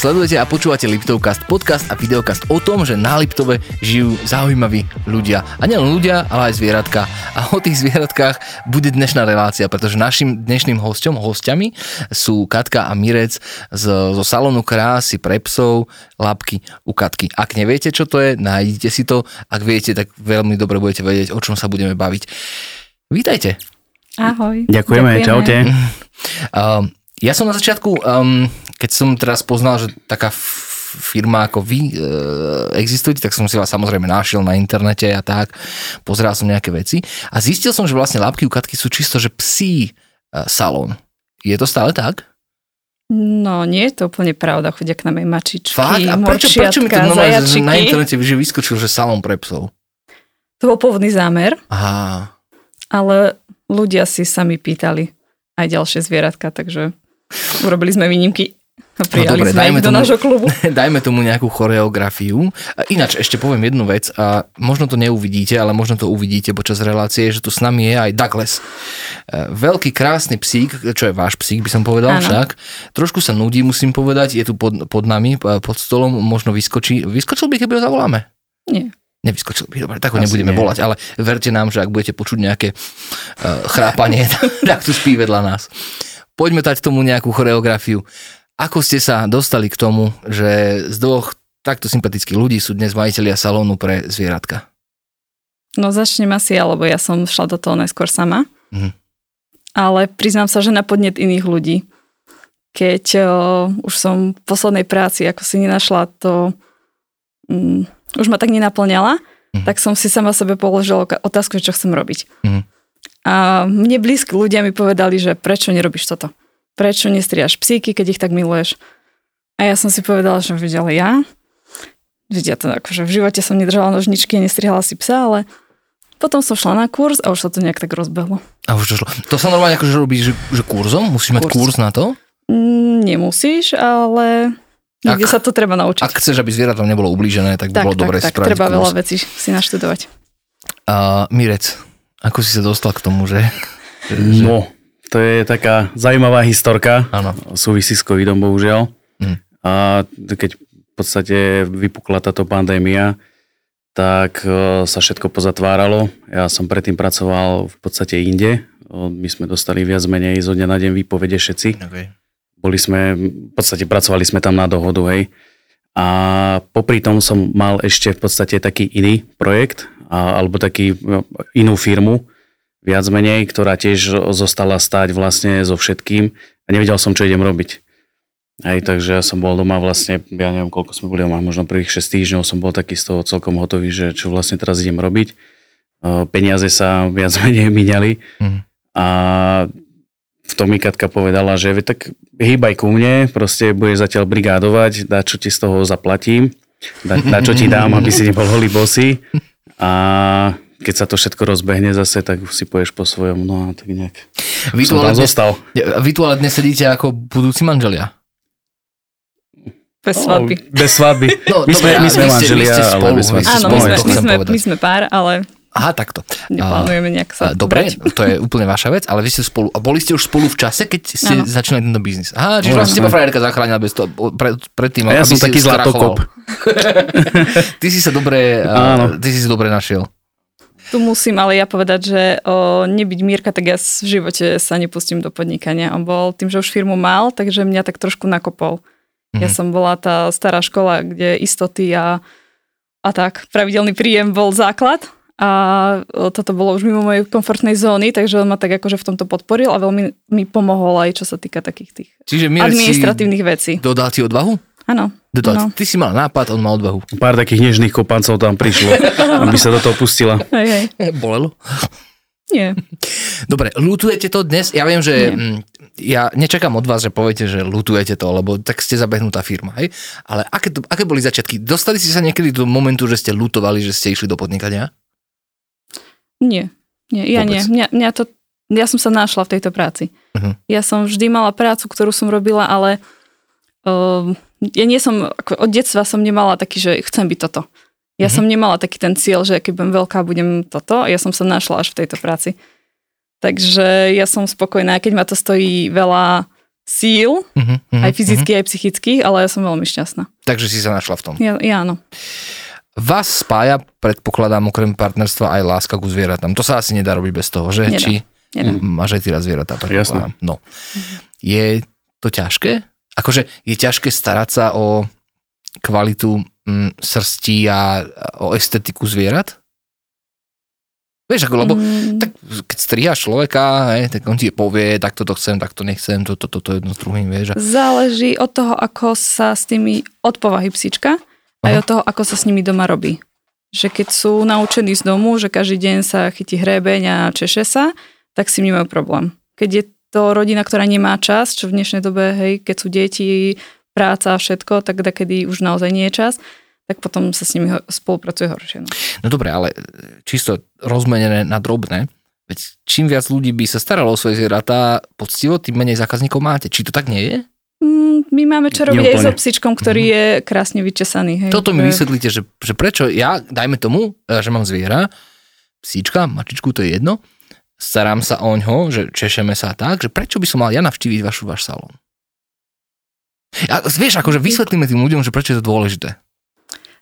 Sledujete a počúvate Liptovcast, podcast a videokast o tom, že na Liptove žijú zaujímaví ľudia. A nielen ľudia, ale aj zvieratka. A o tých zvieratkách bude dnešná relácia, pretože našim dnešným hosťom, hostiami sú Katka a Mirec z, zo salónu krásy pre psov, labky u Katky. Ak neviete, čo to je, nájdite si to. Ak viete, tak veľmi dobre budete vedieť, o čom sa budeme baviť. Vítajte. Ahoj. Ďakujeme, Ďakujeme. čaute. Um, ja som na začiatku, um, keď som teraz poznal, že taká firma ako vy e, existujete, tak som si vás samozrejme našiel na internete a tak, pozeral som nejaké veci a zistil som, že vlastne lápky u Katky sú čisto, že psí e, salón. Je to stále tak? No, nie je to úplne pravda, chodia k nám aj mačičky, Fakt? A prečo, prečo mi to na internete že vyskočil, že salón pre psov? To bol pôvodný zámer. Aha. Ale ľudia si sami pýtali aj ďalšie zvieratka, takže Urobili sme výnimky. A prijali no dobre, sme dajme do tomu, nášho klubu. Dajme tomu nejakú choreografiu. A ináč ešte poviem jednu vec a možno to neuvidíte, ale možno to uvidíte počas relácie, že tu s nami je aj Douglas. E, veľký krásny psík, čo je váš psík, by som povedal ano. však. Trošku sa nudí, musím povedať, je tu pod, pod nami, e, pod stolom, možno vyskočí. Vyskočil by, keby ho zavoláme? Nie. Nevyskočil by, dobre, tak ho Asi nebudeme nie. volať, ale verte nám, že ak budete počuť nejaké uh, chrápanie, tak tu spí vedľa nás poďme dať tomu nejakú choreografiu. Ako ste sa dostali k tomu, že z dvoch takto sympatických ľudí sú dnes majiteľia salónu pre zvieratka? No začnem asi ja, lebo ja som šla do toho najskôr sama. Mhm. Ale priznám sa, že na podnet iných ľudí. Keď o, už som v poslednej práci, ako si nenašla to, um, už ma tak nenaplňala, mhm. tak som si sama sebe položila otázku, čo chcem robiť. Mhm. A mne blízki ľudia mi povedali, že prečo nerobíš toto? Prečo nestriaš psíky, keď ich tak miluješ? A ja som si povedala, že videla ja. Vidia to akože v živote som nedržala nožničky a nestrihala si psa, ale potom som šla na kurz a už sa to nejak tak rozbehlo. A už to šlo. To sa normálne akože robí, že, že kurzom? Musíš kurz. mať kurz na to? Mm, nemusíš, ale niekde ak, sa to treba naučiť. Ak chceš, aby zvieratom nebolo ublížené, tak by tak, bolo tak, dobre tak, spraviť treba kurz. veľa vecí si naštudovať. Uh, Mirec, ako si sa dostal k tomu, že... No, to je taká zaujímavá historka. Áno. Súvisí s covidom, bohužiaľ. Mm. A keď v podstate vypukla táto pandémia, tak e, sa všetko pozatváralo. Ja som predtým pracoval v podstate inde. My sme dostali viac menej zo dňa na deň výpovede všetci. Okay. Boli sme, v podstate pracovali sme tam na dohodu, hej. A popri tom som mal ešte v podstate taký iný projekt, alebo taký no, inú firmu, viac menej, ktorá tiež zostala stať vlastne so všetkým a nevedel som, čo idem robiť. Hej, takže ja som bol doma vlastne, ja neviem, koľko sme boli doma, možno prvých 6 týždňov som bol taký z toho celkom hotový, že čo vlastne teraz idem robiť. Peniaze sa viac menej míňali mm. a v tom mi Katka povedala, že tak hýbaj ku mne, proste budeš zatiaľ brigádovať, dá čo ti z toho zaplatím, dá, dá čo ti dám, aby si nebol holý bosy a keď sa to všetko rozbehne zase, tak si poješ po svojom, no a tak nejak vy som tam dnes, zostal. Vy tu ale dnes sedíte ako budúci manželia. Bez svadby. No, bez svadby. No, my, sme, my sme manželia, ale bez svadby. Áno, my sme, my, sme, my sme pár, ale Aha, takto. Neplánujeme nejak sa Dobre, brať. to je úplne vaša vec, ale vy ste spolu, a boli ste už spolu v čase, keď ste ano. začínali tento biznis. Aha, čiže vlastne teba frajerka zachránila bez toho, pred, predtým, a ja som taký zlatokop. ty si sa dobre, Áno. ty si sa dobre našiel. Tu musím ale ja povedať, že o, nebyť Mírka, tak ja v živote sa nepustím do podnikania. On bol tým, že už firmu mal, takže mňa tak trošku nakopol. Mm-hmm. Ja mhm. som bola tá stará škola, kde istoty a, a tak, pravidelný príjem bol základ a toto bolo už mimo mojej komfortnej zóny, takže on ma tak akože v tomto podporil a veľmi mi pomohol aj čo sa týka takých tých Čiže administratívnych vecí. Dodal ti odvahu? Áno. No. Ty si mal nápad, on mal odvahu. Pár takých nežných kopancov tam prišlo, aby sa do toho pustila. Hej, hej. Bolelo? Nie. Dobre, lutujete to dnes? Ja viem, že Nie. Mm, ja nečakám od vás, že poviete, že lutujete to, lebo tak ste zabehnutá firma, hej? Ale aké, to, aké boli začiatky? Dostali ste sa niekedy do momentu, že ste lutovali, že ste išli do podnikania? Nie, nie ja Vôbec. nie. Mňa, mňa to, ja som sa našla v tejto práci. Uh-huh. Ja som vždy mala prácu, ktorú som robila, ale uh, ja nie som, ako od detstva som nemala taký, že chcem byť toto. Ja uh-huh. som nemala taký ten cieľ, že keď budem veľká, budem toto. Ja som sa našla až v tejto práci. Takže ja som spokojná, keď ma to stojí veľa síl, uh-huh, aj fyzických, uh-huh. aj psychických, ale ja som veľmi šťastná. Takže si sa našla v tom. Ja, ja áno. Vás spája, predpokladám, okrem partnerstva aj láska ku zvieratám. To sa asi nedá robiť bez toho, že? Nedá. Či nedá. máš aj ty raz zvieratá, predpokladám. No. Je to ťažké? Akože je ťažké starať sa o kvalitu mm, srsti a o estetiku zvierat? Vieš, ako, lebo mm. tak keď strihaš človeka, hej, tak on ti povie, tak toto chcem, tak to nechcem, toto, toto, to jedno s druhým, vieš. Záleží od toho, ako sa s tými, od povahy psíčka, aj od toho, ako sa s nimi doma robí. Že keď sú naučení z domu, že každý deň sa chytí hrebeň a češe sa, tak si nemajú problém. Keď je to rodina, ktorá nemá čas, čo v dnešnej dobe, hej, keď sú deti, práca a všetko, tak kedy už naozaj nie je čas, tak potom sa s nimi spolupracuje horšie. No, no dobre, ale čisto rozmenené na drobné, veď čím viac ľudí by sa staralo o svoje zvieratá poctivo, tým menej zákazníkov máte. Či to tak nie je? Mm, my máme čo robiť aj so psičkom, ktorý mm. je krásne vyčesaný. Hej, Toto mi vysvetlíte, že, že prečo ja, dajme tomu, e, že mám zviera, psíčka, mačičku, to je jedno, starám sa o ňo, že češeme sa tak, že prečo by som mal ja navštíviť vašu, váš salón? A vieš, akože vysvetlíme tým ľuďom, že prečo je to dôležité.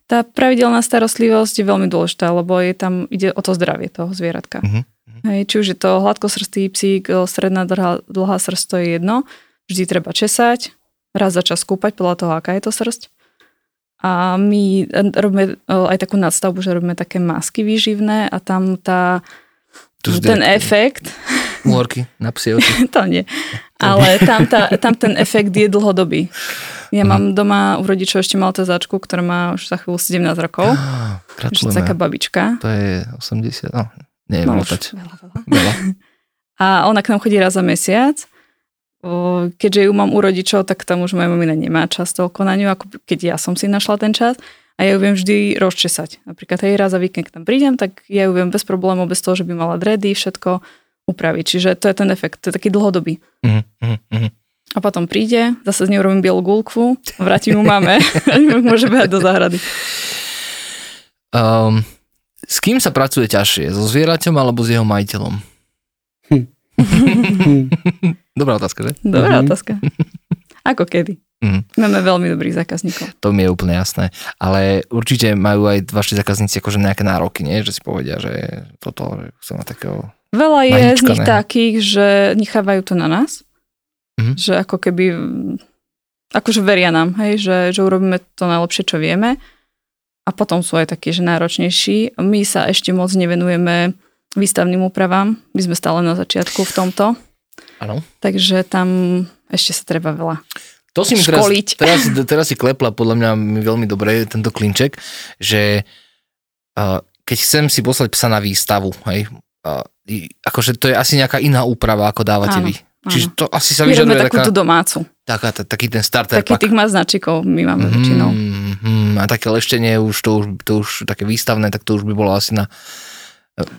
Tá pravidelná starostlivosť je veľmi dôležitá, lebo je tam, ide o to zdravie toho zvieratka. Uh-huh. Hej, či už je to hladkosrstý psík, stredná dlhá, dlhá srst, to je jedno. Vždy treba česať, raz za čas kúpať podľa toho, aká je to srst. A my robíme aj takú nadstavbu, že robíme také masky výživné a tam tá, ten efekt... Úhorky na psie to nie. Ale tam, tá, tam ten efekt je dlhodobý. Ja mm. mám doma u rodičov ešte maltezáčku, ktorá má už za chvíľu 17 rokov. Ah, gratulujeme. taká babička. To je 80, no, nie no, veľa, veľa. A ona k nám chodí raz za mesiac. Keďže ju mám u rodičov, tak tam už moja mamina nemá čas toľko na ňu, ako keď ja som si našla ten čas. A ja ju viem vždy rozčesať. Napríklad aj raz za víkend tam prídem, tak ja ju viem bez problémov, bez toho, že by mala dredy, všetko upraviť. Čiže to je ten efekt, to je taký dlhodobý. Mm-hmm. A potom príde, zase z nej urobím bielú gulku, vrátim mu máme môže behať do záhrady. Um, s kým sa pracuje ťažšie? So zvieraťom alebo s jeho majiteľom? Dobrá otázka, že? Dobrá mm-hmm. otázka. Ako kedy? Mm. Máme veľmi dobrých zákazníkov. To mi je úplne jasné. Ale určite majú aj vaši zákazníci akože nejaké nároky, nie? Že si povedia, že toto, že chcem mať takého Veľa je z nich takých, že nechávajú to na nás Mm-hmm. Že ako keby, akože veria nám, hej, že, že urobíme to najlepšie, čo vieme. A potom sú aj takí, že náročnejší. My sa ešte moc nevenujeme výstavným úpravám. My sme stále na začiatku v tomto. Áno. Takže tam ešte sa treba veľa to si mi teraz, teraz, teraz si klepla podľa mňa mi veľmi dobre tento klinček, že uh, keď chcem si poslať psa na výstavu, hej, uh, akože to je asi nejaká iná úprava, ako dávate Áno. vy. Čiže to asi sa vyžaduje takú taká... tú domácu. Taká, taký ten starter Taký tých značikov my máme mm, väčšinou. Mm, a také leštenie už to, už, to už také výstavné, tak to už by bolo asi na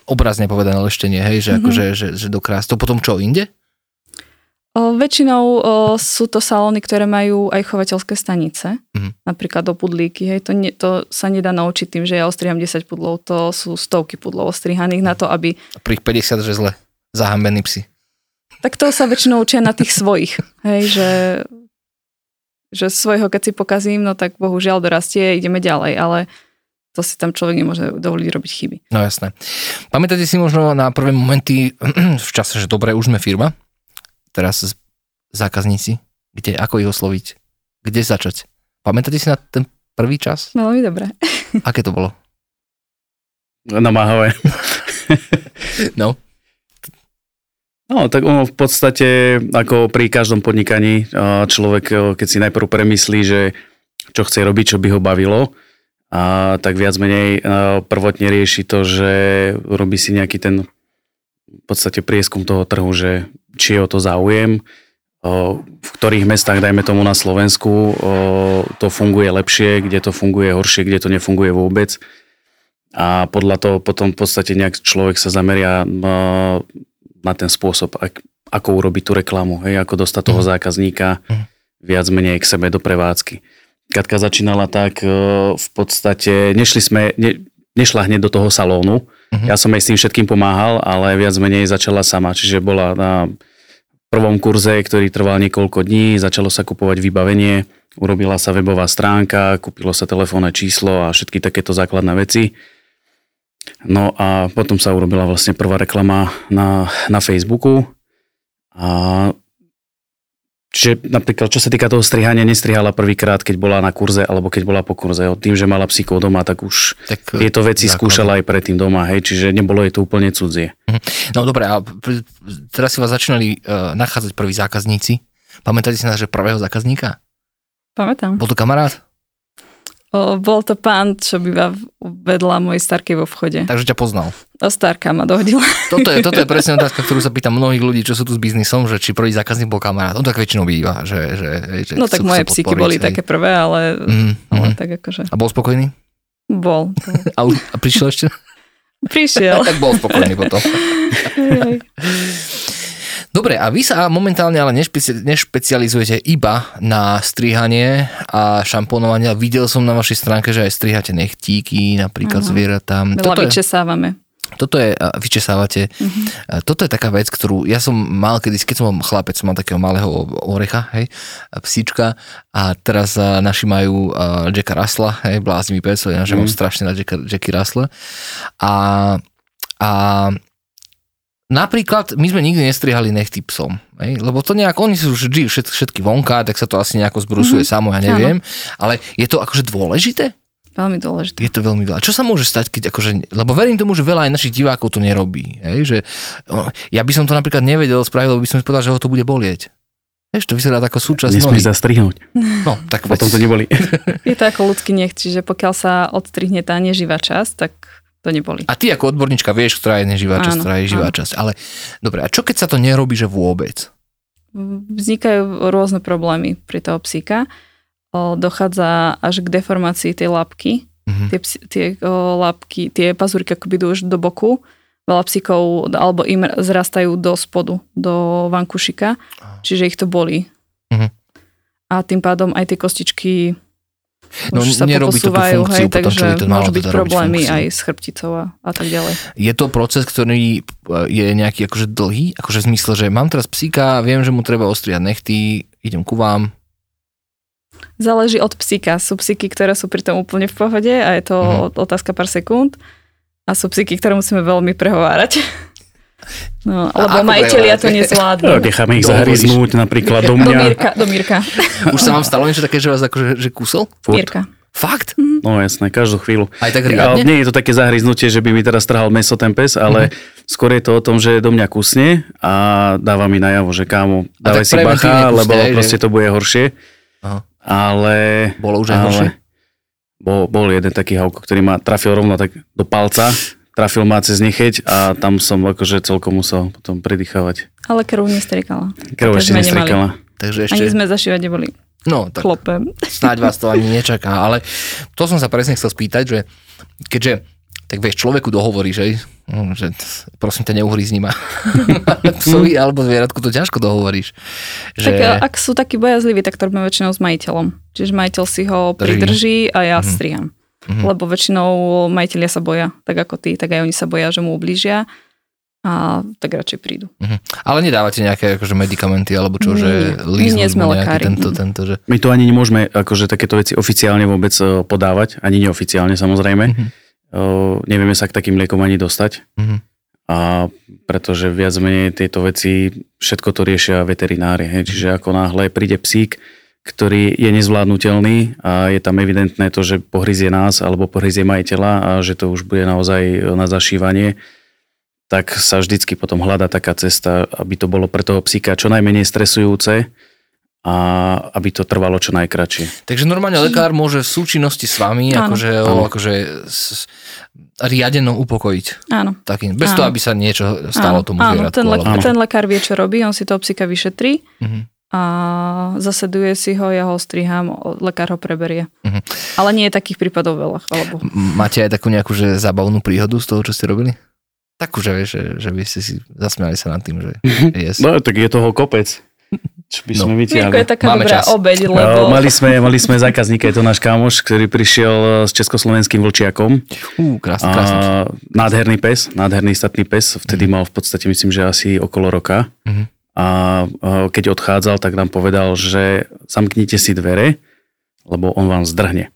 obrazne povedané leštenie, hej, že mm-hmm. akože, že, že dokrás. To potom čo, inde? O, väčšinou o, sú to salóny, ktoré majú aj chovateľské stanice, mm-hmm. napríklad do pudlíky. Hej, to, ne, to sa nedá naučiť tým, že ja ostriham 10 pudlov, to sú stovky pudlov ostrihaných na to, aby... A pri 50 že zle, zahambení psi. Tak to sa väčšinou učia na tých svojich. Hej, že, že svojho keď si pokazím, no tak bohužiaľ dorastie, ideme ďalej, ale to si tam človek nemôže dovoliť robiť chyby. No jasné. Pamätáte si možno na prvé momenty v čase, že dobre, už sme firma, teraz zákazníci, kde, ako ich osloviť, kde začať? Pamätáte si na ten prvý čas? Veľmi dobre. Aké to bolo? Namáhavé. no. No, tak ono v podstate, ako pri každom podnikaní, človek, keď si najprv premyslí, že čo chce robiť, čo by ho bavilo, a tak viac menej prvotne rieši to, že robí si nejaký ten v podstate prieskum toho trhu, že či je o to záujem, v ktorých mestách, dajme tomu na Slovensku, to funguje lepšie, kde to funguje horšie, kde to nefunguje vôbec. A podľa toho potom v podstate nejak človek sa zameria na ten spôsob, ak, ako urobiť tú reklamu, hej, ako dostať toho mhm. zákazníka mhm. viac menej k sebe do prevádzky. Katka začínala tak, e, v podstate nešli sme, ne, nešla hneď do toho salónu, uh-huh. ja som jej s tým všetkým pomáhal, ale viac menej začala sama, čiže bola na prvom kurze, ktorý trval niekoľko dní, začalo sa kupovať vybavenie, urobila sa webová stránka, kúpilo sa telefónne číslo a všetky takéto základné veci. No a potom sa urobila vlastne prvá reklama na, na Facebooku a Čiže napríklad, čo sa týka toho strihania, nestrihala prvýkrát, keď bola na kurze alebo keď bola po kurze. Tým, že mala psíkov doma, tak už tak, tieto veci základ. skúšala aj predtým doma, hej, čiže nebolo je to úplne cudzie. Mhm. No dobre, a teraz si vás začínali uh, nachádzať prví zákazníci. Pamätáte si na že prvého zákazníka? Pamätám. Bol to kamarát? O, bol to pán, čo býva vedľa mojej starkej vo vchode. Takže ťa poznal. O starka ma dohodila. Toto je, toto je presne otázka, ktorú sa pýtam mnohých ľudí, čo sú tu s biznisom, že či prvý zákazník bol kamarát. On tak väčšinou býva. Že, že, že no tak moje psíky boli hej. také prvé, ale, mm, ale mm. tak akože... A bol spokojný? Bol. a, a prišiel ešte? Prišiel. tak bol spokojný potom. Dobre, a vy sa momentálne ale nešpeci- nešpecializujete iba na strihanie a šamponovanie. Videl som na vašej stránke, že aj strihate nechtíky, napríklad uh-huh. zvieratám. Veľa Toto vyčesávame. Je, toto je, vyčesávate, uh-huh. toto je taká vec, ktorú ja som mal kedy, keď som mal chlapec, som mal takého malého orecha, hej, psíčka a teraz naši majú uh, Jacka Russella, hej, bláznivý pes, ja uh-huh. mám strašne na Jacka, Jackie Russell a, a Napríklad, my sme nikdy nestrihali nechty psom, hej? lebo to nejak, oni sú vždy všetky, všetky vonka, tak sa to asi nejako zbrusuje mm-hmm. samo, ja neviem, Áno. ale je to akože dôležité? Veľmi dôležité. Je to veľmi dôležité. Čo sa môže stať, keď akože, lebo verím tomu, že veľa aj našich divákov to nerobí, hej? že ja by som to napríklad nevedel spraviť, lebo by som si povedal, že ho to bude bolieť. Vieš, to vyzerá ako súčasť Nesmí zastrihnúť. No, tak Potom to neboli. Je to ako ľudský nech, čiže pokiaľ sa odstrihne tá neživá časť, tak to neboli. A ty ako odborníčka vieš, ktorá je neživá časť, ktorá je živá áno. časť. Ale dobre, a čo keď sa to nerobí, že vôbec? Vznikajú rôzne problémy pri toho psíka. Dochádza až k deformácii tej labky. Mm-hmm. Tie, tie labky, tie pazúrky akoby idú už do boku. Veľa psíkov, alebo im zrastajú do spodu, do vankušika, čiže ich to bolí. Mm-hmm. A tým pádom aj tie kostičky No, už sa to funkciu, hej, potom, takže to môžu byť teda problémy aj s chrbticou a, a tak ďalej. Je to proces, ktorý e, je nejaký akože dlhý, akože v zmysle, že mám teraz psíka, viem, že mu treba ostriať nechty, idem ku vám. Záleží od psíka. Sú psíky, ktoré sú pri tom úplne v pohode a je to mm. otázka pár sekúnd. A sú psíky, ktoré musíme veľmi prehovárať. No, lebo majiteľia to nezvládnu. No, necháme ich zahryznúť napríklad do mňa. Do Mírka, do Mírka. Už sa vám stalo niečo také, že vás akože že kusol? Mírka. Fakt? Mhm. No jasné, každú chvíľu. Aj tak riadne? Nie je to také zahryznutie, že by mi teraz trhal meso ten pes, ale mm-hmm. skôr je to o tom, že do mňa kusne a dáva mi najavo, že kámo, dávaj si bacha, lebo aj, proste že... to bude horšie. Aha. Ale... Bolo už aj ale, horšie? Bol, bol jeden taký havko, ktorý ma trafil rovno tak do palca trafil ma cez necheť a tam som akože celkom musel potom predýchavať. Ale krv nestrikala. Krv ešte nestrikala. Takže ešte... Ani sme zašívať neboli. No, tak Klopem. snáď vás to ani nečaká, ale to som sa presne chcel spýtať, že keďže tak vieš, človeku dohovorí, že, no, že prosím ťa, neuhrízni ma. Psovi alebo zvieratku to ťažko dohovoríš. Že... Tak ak sú takí bojazliví, tak to robíme väčšinou s majiteľom. Čiže majiteľ si ho pridrží a ja mm-hmm. striham mm-hmm. lebo väčšinou majiteľia sa boja, tak ako ty, tak aj oni sa boja, že mu ublížia a tak radšej prídu. Mm-hmm. Ale nedávate nejaké akože medikamenty alebo čo, že líznú nejaký tento, tento, že... My tu ani nemôžeme akože takéto veci oficiálne vôbec e, podávať, ani neoficiálne samozrejme. Mm-hmm. Uh, nevieme sa k takým liekom ani dostať. Mm-hmm. A pretože viac menej tieto veci, všetko to riešia veterinári. Hej. Čiže ako náhle príde psík, ktorý je nezvládnutelný a je tam evidentné to, že pohryzie nás alebo pohryzie majiteľa a že to už bude naozaj na zašívanie, tak sa vždycky potom hľada taká cesta, aby to bolo pre toho psíka čo najmenej stresujúce a aby to trvalo čo najkračšie. Takže normálne lekár môže v súčinnosti s vami áno. akože, áno. akože s, riadeno upokojiť. Áno. Takým, bez áno. toho, aby sa niečo stalo áno. tomu áno. Ten, le- ten lekár vie, čo robí, on si toho psíka vyšetrí. Mm-hmm a zaseduje si ho, ja ho striham, lekár ho preberie. Uh-huh. Ale nie je takých prípadov veľa, alebo. Máte aj takú nejakú že zábavnú príhodu z toho, čo ste robili? Takú, že, vieš, že, že by ste si zasmiali sa nad tým, že yes. No, tak je toho kopec. Čo by no. sme vytiahli. je taká Máme dobrá čas. obeď, lebo... No, mali, sme, mali sme zákazníka, je to náš kamoš, ktorý prišiel s československým vlčiakom. Ú, krásny, krásny. A, nádherný pes, nádherný statný pes. Vtedy mm. mal v podstate, myslím, že asi okolo roka. Mm-hmm a keď odchádzal, tak nám povedal, že zamknite si dvere, lebo on vám zdrhne.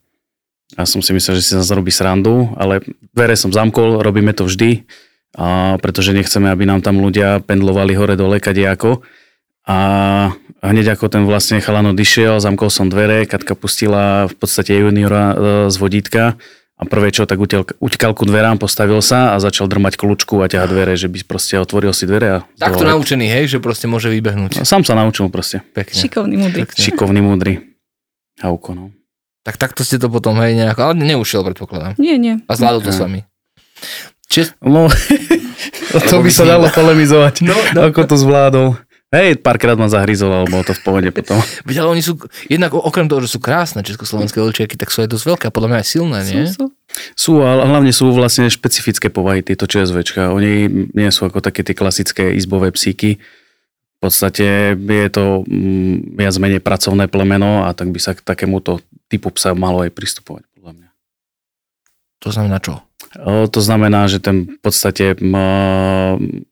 Ja som si myslel, že si nás robí srandu, ale dvere som zamkol, robíme to vždy, a pretože nechceme, aby nám tam ľudia pendlovali hore dole kadejako. A hneď ako ten vlastne chalan odišiel, zamkol som dvere, Katka pustila v podstate juniora e, z vodítka a prvé čo, tak utekal ku dverám, postavil sa a začal drmať kľúčku a ťahať dvere, že by proste otvoril si dvere. A Takto naučený, hej, že proste môže vybehnúť. No, sám sa naučil proste. Pekne. Šikovný, múdry. Šikovný, múdry. Hauko, no. Tak takto ste to potom, hej, nejako, ale neušiel, predpokladám. Nie, nie. A zvládol to s vami. Či... No, to by sa dalo polemizovať, no, no. ako to zvládol. Hej, párkrát ma zahryzol, ale bolo to v pohode potom. Veď ale oni sú, jednak okrem toho, že sú krásne československé vlčiaky, tak sú aj dosť veľké a podľa mňa aj silné, nie? Sú, sú. Sú, ale hlavne sú vlastne špecifické povahy tieto ČSVčka. Oni nie sú ako také tie klasické izbové psíky podstate je to mm, viac menej pracovné plemeno a tak by sa k takémuto typu psa malo aj pristupovať, podľa mňa. To znamená čo? O, to znamená, že ten v podstate m,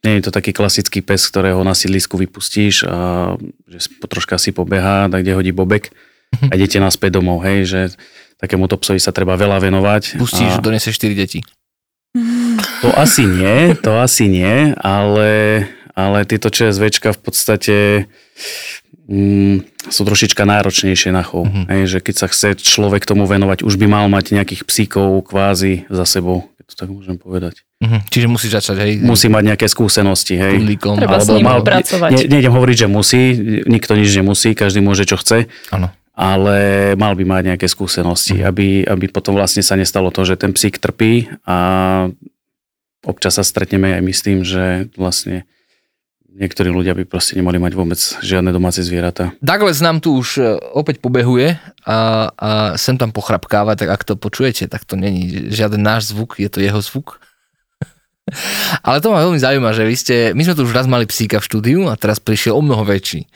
nie je to taký klasický pes, ktorého na sídlisku vypustíš a že troška si pobeha, tak kde hodí bobek a idete naspäť domov, hej, že takémuto psovi sa treba veľa venovať. Pustíš, a... donese 4 deti. To asi nie, to asi nie, ale ale tieto ČSVčka v podstate mm, sú trošička náročnejšie na chov. Mm-hmm. Hej, že keď sa chce človek tomu venovať, už by mal mať nejakých psíkov kvázi za sebou, to tak môžem povedať. Mm-hmm. Čiže musí začať, hej? Musí mať nejaké skúsenosti, hej. Kundlíkom. Treba Alebo s ním mal, pracovať. Ne, nejdem hovoriť, že musí, nikto nič nemusí, každý môže, čo chce. Áno. Ale mal by mať nejaké skúsenosti, mm-hmm. aby, aby potom vlastne sa nestalo to, že ten psík trpí a občas sa stretneme aj my s tým, že vlastne niektorí ľudia by proste nemali mať vôbec žiadne domáce zvieratá. Douglas nám tu už e, opäť pobehuje a, a sem tam pochrapkáva, tak ak to počujete, tak to není žiaden náš zvuk, je to jeho zvuk. Ale to ma veľmi zaujíma, že vy ste, my sme tu už raz mali psíka v štúdiu a teraz prišiel o mnoho väčší.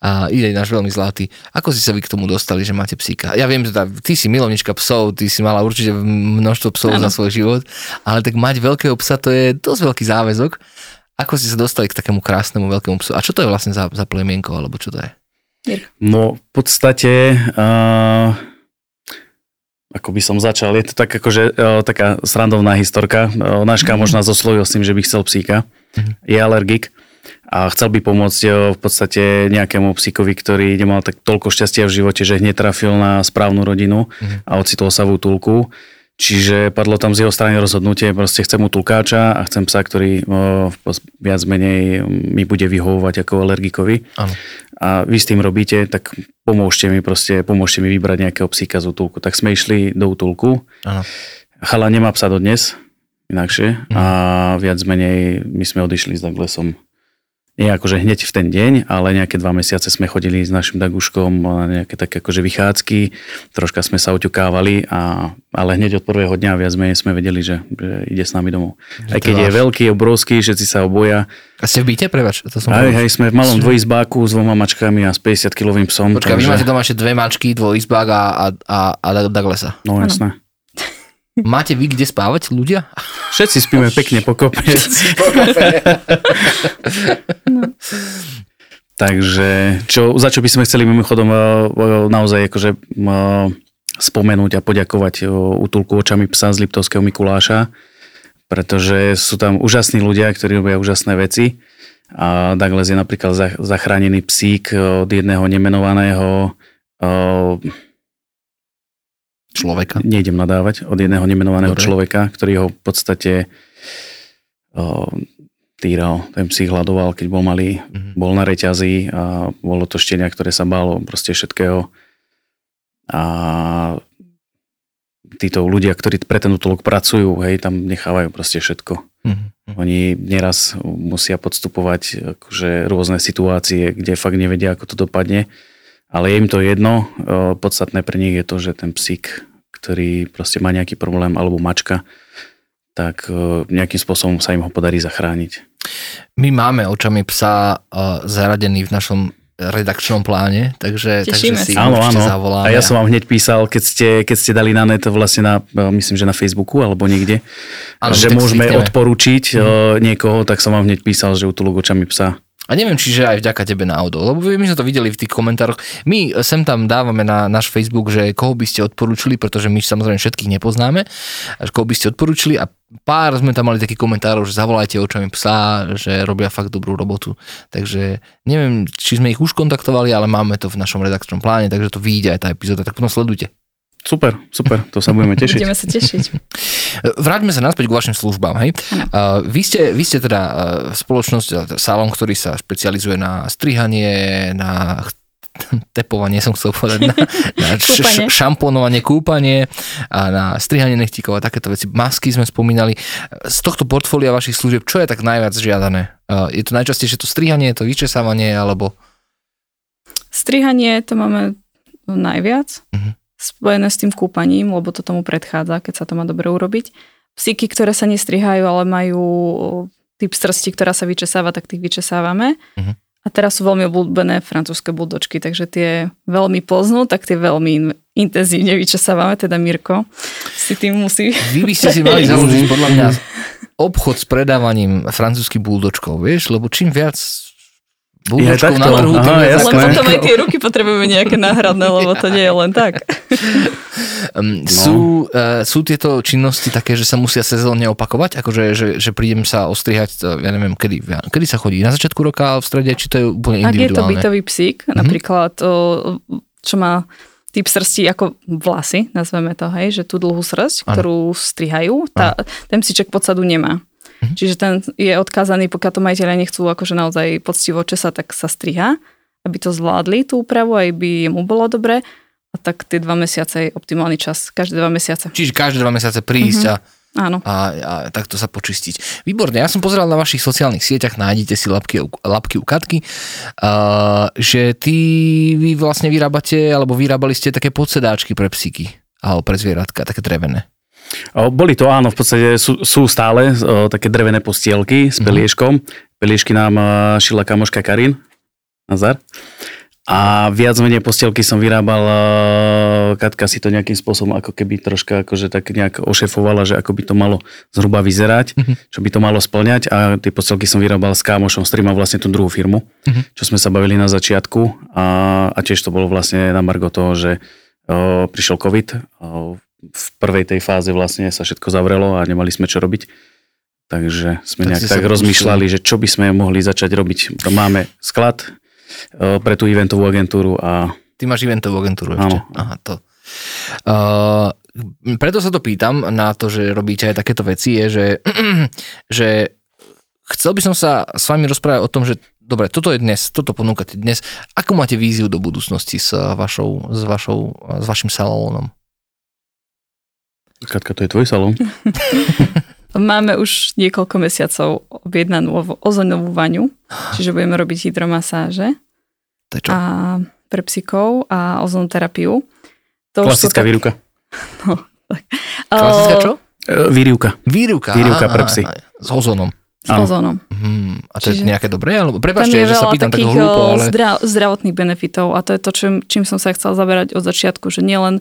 A ide náš veľmi zlatý. Ako si sa vy k tomu dostali, že máte psíka? Ja viem, že tá, ty si milovnička psov, ty si mala určite množstvo psov ano. za svoj život, ale tak mať veľkého psa to je dosť veľký záväzok. Ako ste sa dostali k takému krásnemu veľkému psu? A čo to je vlastne za, za plemienko, alebo čo to je? No, v podstate, uh, ako by som začal, je to tak akože uh, taká srandovná historka. Uh, náš kamoš mm-hmm. nás oslovil s tým, že by chcel psíka. Mm-hmm. Je alergik a chcel by pomôcť uh, v podstate nejakému psíkovi, ktorý nemal tak toľko šťastia v živote, že hneď trafil na správnu rodinu mm-hmm. a ocitol sa v útulku. Čiže padlo tam z jeho strany rozhodnutie, proste chcem mu tulkáča a chcem psa, ktorý o, viac menej mi bude vyhovovať ako alergikovi. Ano. A vy s tým robíte, tak pomôžte mi proste, pomôžte mi vybrať nejakého psíka z útulku. Tak sme išli do útulku. Ano. Chala nemá psa dodnes, inakšie. Mhm. A viac menej my sme odišli s Douglasom nie akože hneď v ten deň, ale nejaké dva mesiace sme chodili s našim Daguškom na nejaké také akože vychádzky, troška sme sa oťukávali, a, ale hneď od prvého dňa viac menej sme vedeli, že, že ide s nami domov. Aj keď je veľký, obrovský, všetci sa oboja. A ste v byte, prevač? To som aj, aj, sme v malom dvojizbáku s dvoma mačkami a s 50 kilovým psom. Počkaj, takže... vy máte doma ešte dve mačky, dvojizbák a, a, a, a Douglasa. No jasné. Máte vy kde spávať, ľudia? Všetci spíme pekne pokope. no. Takže, čo, za čo by sme chceli mimochodom eh, eh, naozaj akože eh, spomenúť a poďakovať útulku očami psa z Liptovského Mikuláša, pretože sú tam úžasní ľudia, ktorí robia úžasné veci. A Douglas je napríklad zachránený psík od jedného nemenovaného človeka. Nejdem nadávať od jedného nemenovaného Dobre. človeka, ktorý ho v podstate o, týral, ten psík hľadoval, keď bol malý, mm-hmm. bol na reťazi a bolo to štenia, ktoré sa bálo proste všetkého. A títo ľudia, ktorí pre ten útulok pracujú, hej, tam nechávajú proste všetko. Mm-hmm. Oni neraz musia podstupovať akože rôzne situácie, kde fakt nevedia, ako to dopadne ale je im to jedno. Podstatné pre nich je to, že ten psík, ktorý proste má nejaký problém, alebo mačka, tak nejakým spôsobom sa im ho podarí zachrániť. My máme očami psa zaradený v našom redakčnom pláne, takže, takže si áno, áno. zavoláme. A ja som vám hneď písal, keď ste, keď ste dali na net vlastne na, myslím, že na Facebooku alebo niekde, áno, že môžeme odporučiť mm. niekoho, tak som vám hneď písal, že útulok očami psa A neviem, čiže aj vďaka tebe náhodou, lebo my sme to videli v tých komentároch. My sem tam dávame na náš Facebook, že koho by ste odporúčili, pretože my samozrejme všetkých nepoznáme, koho by ste odporúčili a pár sme tam mali takých komentárov, že zavolajte očami psa, že robia fakt dobrú robotu. Takže neviem, či sme ich už kontaktovali, ale máme to v našom redakčnom pláne, takže to vyjde aj tá epizóda, tak potom sledujte. Super, super, to sa budeme tešiť. Budeme sa tešiť. Vráťme sa naspäť k vašim službám. Hej? Uh, vy, ste, vy ste teda uh, spoločnosť, salón, ktorý sa špecializuje na strihanie, na tepovanie som chcel povedať, na, na š, šamponovanie, kúpanie a na strihanie nechtíkov a takéto veci. Masky sme spomínali. Z tohto portfólia vašich služieb, čo je tak najviac žiadané? Je to najčastejšie to strihanie, to vyčesávanie, alebo... Strihanie to máme najviac. Uh-huh spojené s tým kúpaním, lebo to tomu predchádza, keď sa to má dobre urobiť. Psíky, ktoré sa nestrihajú, ale majú typ strsti, ktorá sa vyčesáva, tak tých vyčesávame. Uh-huh. A teraz sú veľmi obľúbené francúzske buldočky, takže tie veľmi poznú, tak tie veľmi intenzívne vyčesávame, teda Mirko si tým musí... Vy by ste si mali založiť podľa mňa obchod s predávaním francúzskych buldočkov, vieš, lebo čím viac búbočkou na trhu. Aha, jasné. Len potom aj tie ruky potrebujeme nejaké náhradné, lebo to nie je len tak. Um, no. sú, uh, sú tieto činnosti také, že sa musia sezónne opakovať? Akože, že, že prídem sa ostrihať, e, ja neviem, kedy, kedy sa chodí? Na začiatku roka, v strede, či to je úplne individuálne? Ak je to bytový psík, mm-hmm. napríklad, čo má typ srsti ako vlasy, nazveme to, hej, že tú dlhú srst, ano. ktorú strihajú, tá, ten psíček podsadu nemá. Mm-hmm. Čiže ten je odkázaný, pokiaľ to majiteľe nechcú akože naozaj poctivo česa, tak sa striha, aby to zvládli tú úpravu, aj by mu bolo dobre. A tak tie dva mesiace je optimálny čas. Každé dva mesiace. Čiže každé dva mesiace prísť mm-hmm. a Áno. A, a takto sa počistiť. Výborne, ja som pozeral na vašich sociálnych sieťach, nájdete si lapky, lapky u Katky, uh, že ty vy vlastne vyrábate, alebo vyrábali ste také podsedáčky pre psíky, alebo pre zvieratka, také drevené. Boli to áno, v podstate sú, sú stále o, také drevené postielky s mhm. pelieškom. Mm-hmm. Peliešky nám šila kamoška Karin Nazar. A viac menej postielky som vyrábal, Katka si to nejakým spôsobom ako keby troška akože tak nejak ošefovala, že ako by to malo zhruba vyzerať, mm-hmm. čo by to malo splňať a tie postielky som vyrábal s kámošom, s ktorým vlastne tú druhú firmu, mm-hmm. čo sme sa bavili na začiatku a, a tiež to bolo vlastne na margo toho, že o, prišiel COVID, o, v prvej tej fáze vlastne sa všetko zavrelo a nemali sme čo robiť. Takže sme tak nejak tak rozmýšľali, že čo by sme mohli začať robiť. Máme sklad e, pre tú eventovú agentúru a... Ty máš eventovú agentúru ešte? Áno. Aha, to. Uh, preto sa to pýtam na to, že robíte aj takéto veci, je, že, že chcel by som sa s vami rozprávať o tom, že dobre, toto je dnes, toto ponúkate dnes. Ako máte víziu do budúcnosti s, vašou, s, vašou, s vašim salónom? Katka, to je tvoj salón. Máme už niekoľko mesiacov objednanú ozonovú vaňu, čiže budeme robiť hydromasáže. To je čo? A pre psíkov a ozonoterapiu. To Klasická tak... výruka. No, tak. Klasická čo? E, výrivka. Výrivka. Výrivka pre psy. S ozónom. S ozónom. Hmm, a to Čiže je nejaké dobré? Alebo, prepačte, že sa pýtam tak hlúpo, ale... Zdra, zdravotných benefitov a to je to, čím, čím som sa chcel zaberať od začiatku, že nielen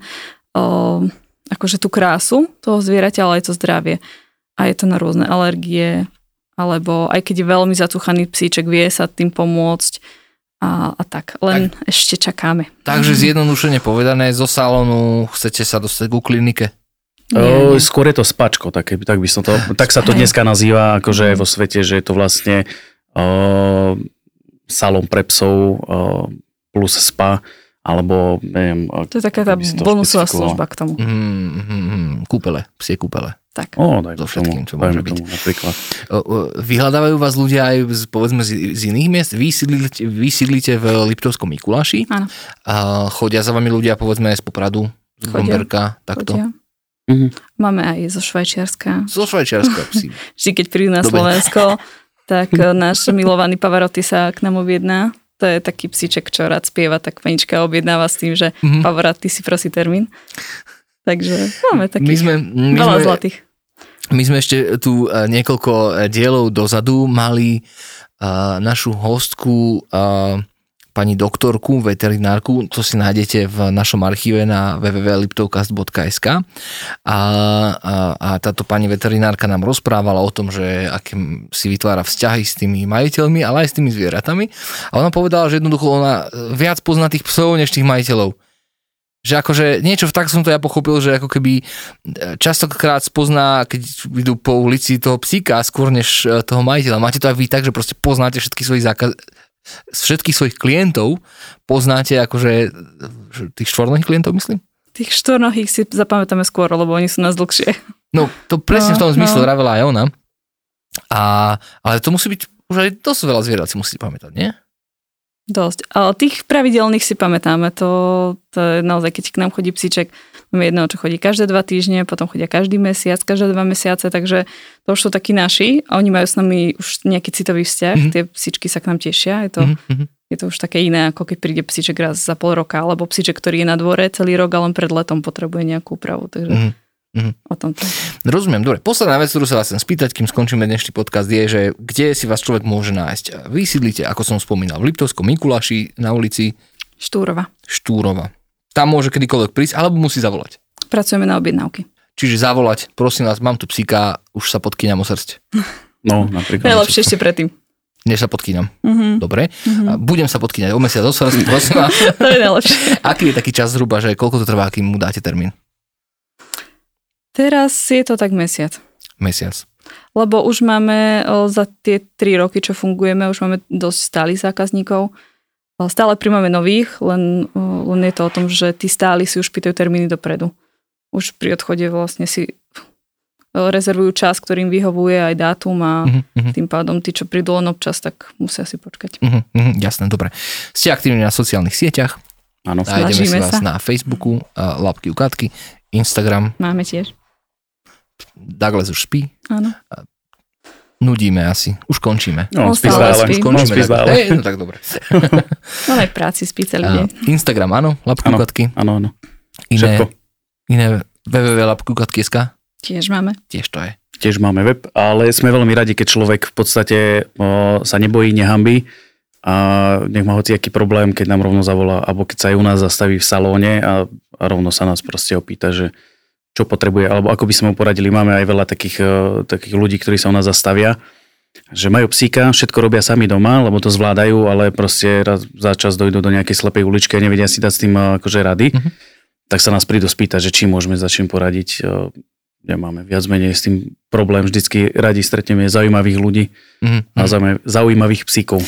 uh, akože tú krásu toho zvieraťa, ale aj to zdravie. A je to na rôzne alergie, alebo aj keď je veľmi zacúchaný psíček, vie sa tým pomôcť a, a tak. Len tak, ešte čakáme. Takže zjednodušene povedané, zo salónu chcete sa dostať ku klinike? Nie, nie. Skôr je to spačko, tak, tak by som to, tak sa to dneska nazýva, akože vo svete, že je to vlastne uh, salón pre psov uh, plus spa alebo neviem... To je taká tá bonusová služba k tomu. Mm, mm, mm, kúpele, psie kúpele. Tak. O, daj so všetkým, čo môže byť. Tomu, napríklad. Vyhľadávajú vás ľudia aj z, povedzme z, z iných miest? Vy sídlite, vy sídlite v Liptovskom Mikuláši. Áno. A chodia za vami ľudia povedzme z Popradu, z Gomberka, takto? Chodia. Mhm. Máme aj zo Švajčiarska. Zo Švajčiarska, psi. Vždy, keď prídu na Dobre. Slovensko, tak náš milovaný Pavarotti sa k nám objedná to je taký psíček, čo rád spieva, tak panička objednáva s tým, že mm-hmm. Pavorat, ty si prosí termín. Takže máme takých my sme, my veľa sme, zlatých. My sme ešte tu eh, niekoľko eh, dielov dozadu mali uh, našu hostku uh, pani doktorku, veterinárku, to si nájdete v našom archíve na www.liptovcast.sk a, a, a táto pani veterinárka nám rozprávala o tom, že aké si vytvára vzťahy s tými majiteľmi, ale aj s tými zvieratami. A ona povedala, že jednoducho ona viac pozná tých psov než tých majiteľov. Že akože niečo tak som to ja pochopil, že ako keby e, častokrát spozná, keď idú po ulici toho psíka skôr než e, toho majiteľa. Máte to aj vy tak, že proste poznáte všetkých svojich zákaz... všetkých svojich klientov poznáte akože tých štvornohých klientov, myslím? Tých štvornohých si zapamätáme skôr, lebo oni sú nás dlhšie. No, to presne no, v tom zmysle no. vravela aj ona. A, ale to musí byť, už aj dosť veľa zvierat si musíte pamätať, nie? Dosť. Ale tých pravidelných si pamätáme. To, to je naozaj, keď k nám chodí psíček, máme jedného, čo chodí každé dva týždne, potom chodia každý mesiac, každé dva mesiace, takže to už sú takí naši a oni majú s nami už nejaký citový vzťah. Mm-hmm. Tie psíčky sa k nám tešia. Je to, mm-hmm. je to už také iné, ako keď príde psíček raz za pol roka, alebo psíček, ktorý je na dvore celý rok a len pred letom potrebuje nejakú úpravu. Takže... Mm-hmm Mm-hmm. O tomto. Rozumiem, dobre. Posledná vec, ktorú sa vás chcem spýtať, kým skončíme dnešný podcast, je, že kde si vás človek môže nájsť. Vy sídlite, ako som spomínal, v Liptovskom Mikuláši na ulici Štúrova. Štúrova. Tam môže kedykoľvek prísť, alebo musí zavolať. Pracujeme na objednávky. Čiže zavolať, prosím vás, mám tu psíka, už sa podkýňam o srdce. No, napríklad. Najlepšie ešte predtým. Než sa podkýňam. Mm-hmm. Dobre. Mm-hmm. Budem sa podkýňať o mesiac, o srdce, prosím vás. to je najlepšie. Aký je taký čas zhruba, že koľko to trvá, kým mu dáte termín? Teraz je to tak mesiac. Mesiac. Lebo už máme za tie tri roky, čo fungujeme, už máme dosť stálych zákazníkov. Stále príjmame nových, len, len je to o tom, že tí stáli si už pýtajú termíny dopredu. Už pri odchode vlastne si rezervujú čas, ktorým vyhovuje aj dátum a uh-huh, tým pádom tí, čo prídu len občas, tak musia si počkať. Uh-huh, uh-huh, jasné, dobre. Ste aktívni na sociálnych sieťach? Áno, Nájdeme si vás sa. na Facebooku, uh, Lapky Ukátky, Instagram. Máme tiež. Douglas už spí. Áno. Nudíme asi. Už končíme. No, on spí stále. Už končíme. spí stále. Hey, no tak dobre. no aj práci spí celý deň. Instagram, áno? Lapkukatky. Áno, áno. Iné, Všetko. iné www.lapkukatky.sk Tiež máme. Tiež to je. Tiež máme web, ale sme veľmi radi, keď človek v podstate o, sa nebojí, nehambí a nech má hoci aký problém, keď nám rovno zavolá, alebo keď sa aj u nás zastaví v salóne a, a rovno sa nás proste opýta, že čo potrebuje, alebo ako by sme mu poradili. Máme aj veľa takých, uh, takých ľudí, ktorí sa u nás zastavia, že majú psíka, všetko robia sami doma, lebo to zvládajú, ale proste raz za čas dojdú do nejakej slepej uličky a nevedia si dať s tým uh, akože rady. Mm-hmm. Tak sa nás prídu spýtať, že či môžeme za čím poradiť. Nemáme viac menej s tým problém. Vždycky radi stretneme zaujímavých ľudí mm-hmm. a zaujímavých psíkov.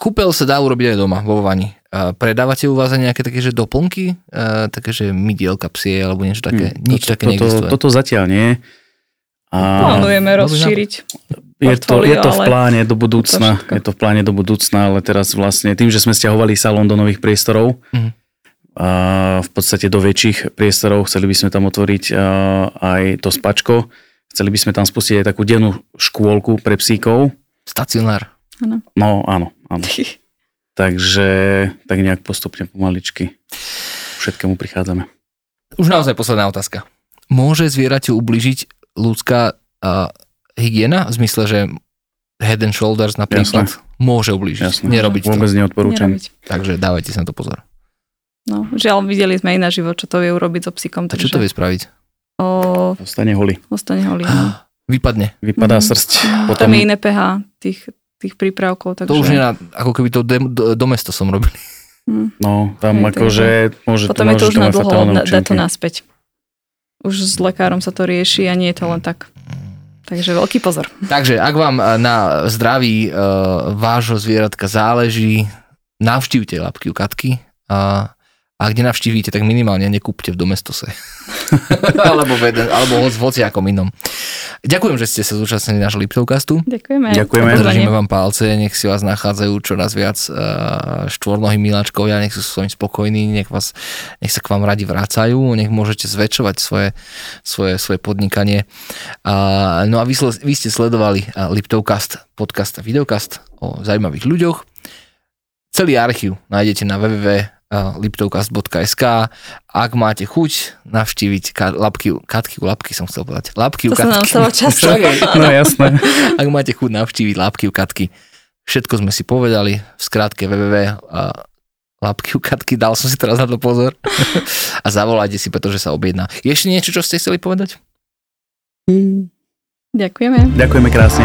Kúpel sa dá urobiť aj doma, vo vani. Predávate u vás aj nejaké také, že doplnky? Také, že mydielka psie alebo niečo také? Hmm, Nič to, také toto, toto zatiaľ nie. A... Plánujeme rozšíriť. Je to, je to v pláne do budúcna, je to v pláne do budúcna, ale teraz vlastne tým, že sme stiahovali salón do nových priestorov, mm. a v podstate do väčších priestorov, chceli by sme tam otvoriť aj to spačko, chceli by sme tam spustiť aj takú dennú škôlku pre psíkov. Stacionár. Ano. No áno, áno. Takže tak nejak postupne pomaličky všetkému prichádzame. Už naozaj posledná otázka. Môže zvieraťu ubližiť ľudská uh, hygiena? V zmysle, že head and shoulders napríklad Jasne. môže ubližiť. Jasne. Nerobiť Vôbec to. neodporúčam. Nerobiť. Takže dávajte sa na to pozor. No, žiaľ, videli sme aj na život, čo to vie urobiť so psíkom. A čo to vie spraviť? O... Ostane holý. Ostane holý, no. Vypadne. Vypadá mm. srst. Potom... Tam je iné pH tých tých prípravkov. Takže... To už nie na, ako keby to do, do mesta som robil. Hmm. No, tam akože môže Potom to, je to už na dlho dá to naspäť. Už s lekárom sa to rieši a nie je to len tak. Takže veľký pozor. Takže ak vám eh, na zdraví uh, vášho zvieratka záleží, navštívte labky u Katky a a kde navštívite, tak minimálne nekúpte v domestose. alebo, v jeden, alebo v hociakom inom. Ďakujem, že ste sa zúčastnili nášho Liptovkastu. Ďakujeme. Ďakujeme. Držíme vám palce, nech si vás nachádzajú čoraz viac uh, štvornohy miláčkovia, nech sú s vami spokojní, nech, vás, nech sa k vám radi vrácajú, nech môžete zväčšovať svoje, svoje, svoje podnikanie. Uh, no a vy, vy ste sledovali uh, Liptovkast, podcast a videokast o zaujímavých ľuďoch. Celý archív nájdete na www liptovcast.sk. Ak máte chuť navštíviť ka- labky, katky, labky som chcel povedať. Labky to katky. sa nám stalo často. no jasné. Ak máte chuť navštíviť labky katky, všetko sme si povedali v skrátke www lapky u Katky, dal som si teraz na to pozor. a zavolajte si, pretože sa objedná. Je ešte niečo, čo ste chceli povedať? Ďakujeme. Ďakujeme krásne.